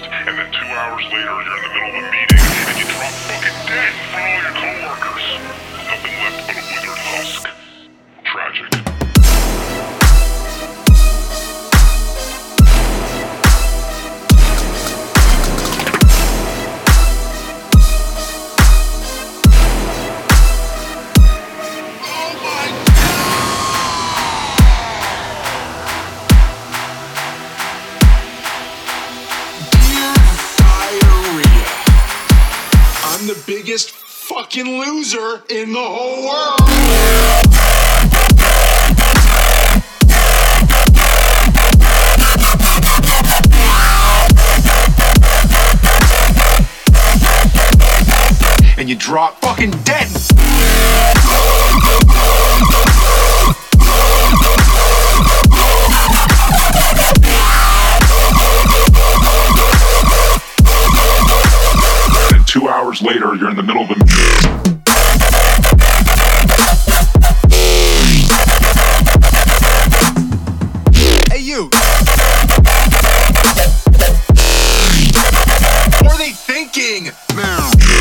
and then two hours later you're in the middle of a meeting and you drop fucking dead in front of all your coworkers. Biggest fucking loser in the whole world. And you drop fucking dead. You're in the middle of a. Hey, you. What are they thinking? Nobody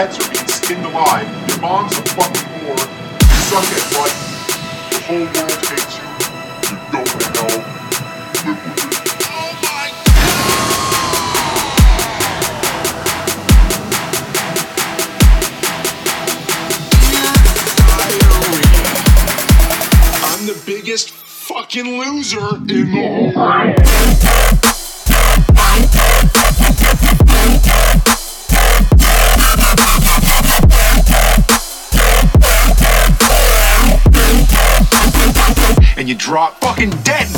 pets are being skinned alive. Your mom's a fucking whore. You suck at life. The whole world hates you. You go to hell. I'm the biggest fucking loser in the whole world. you drop fucking dead.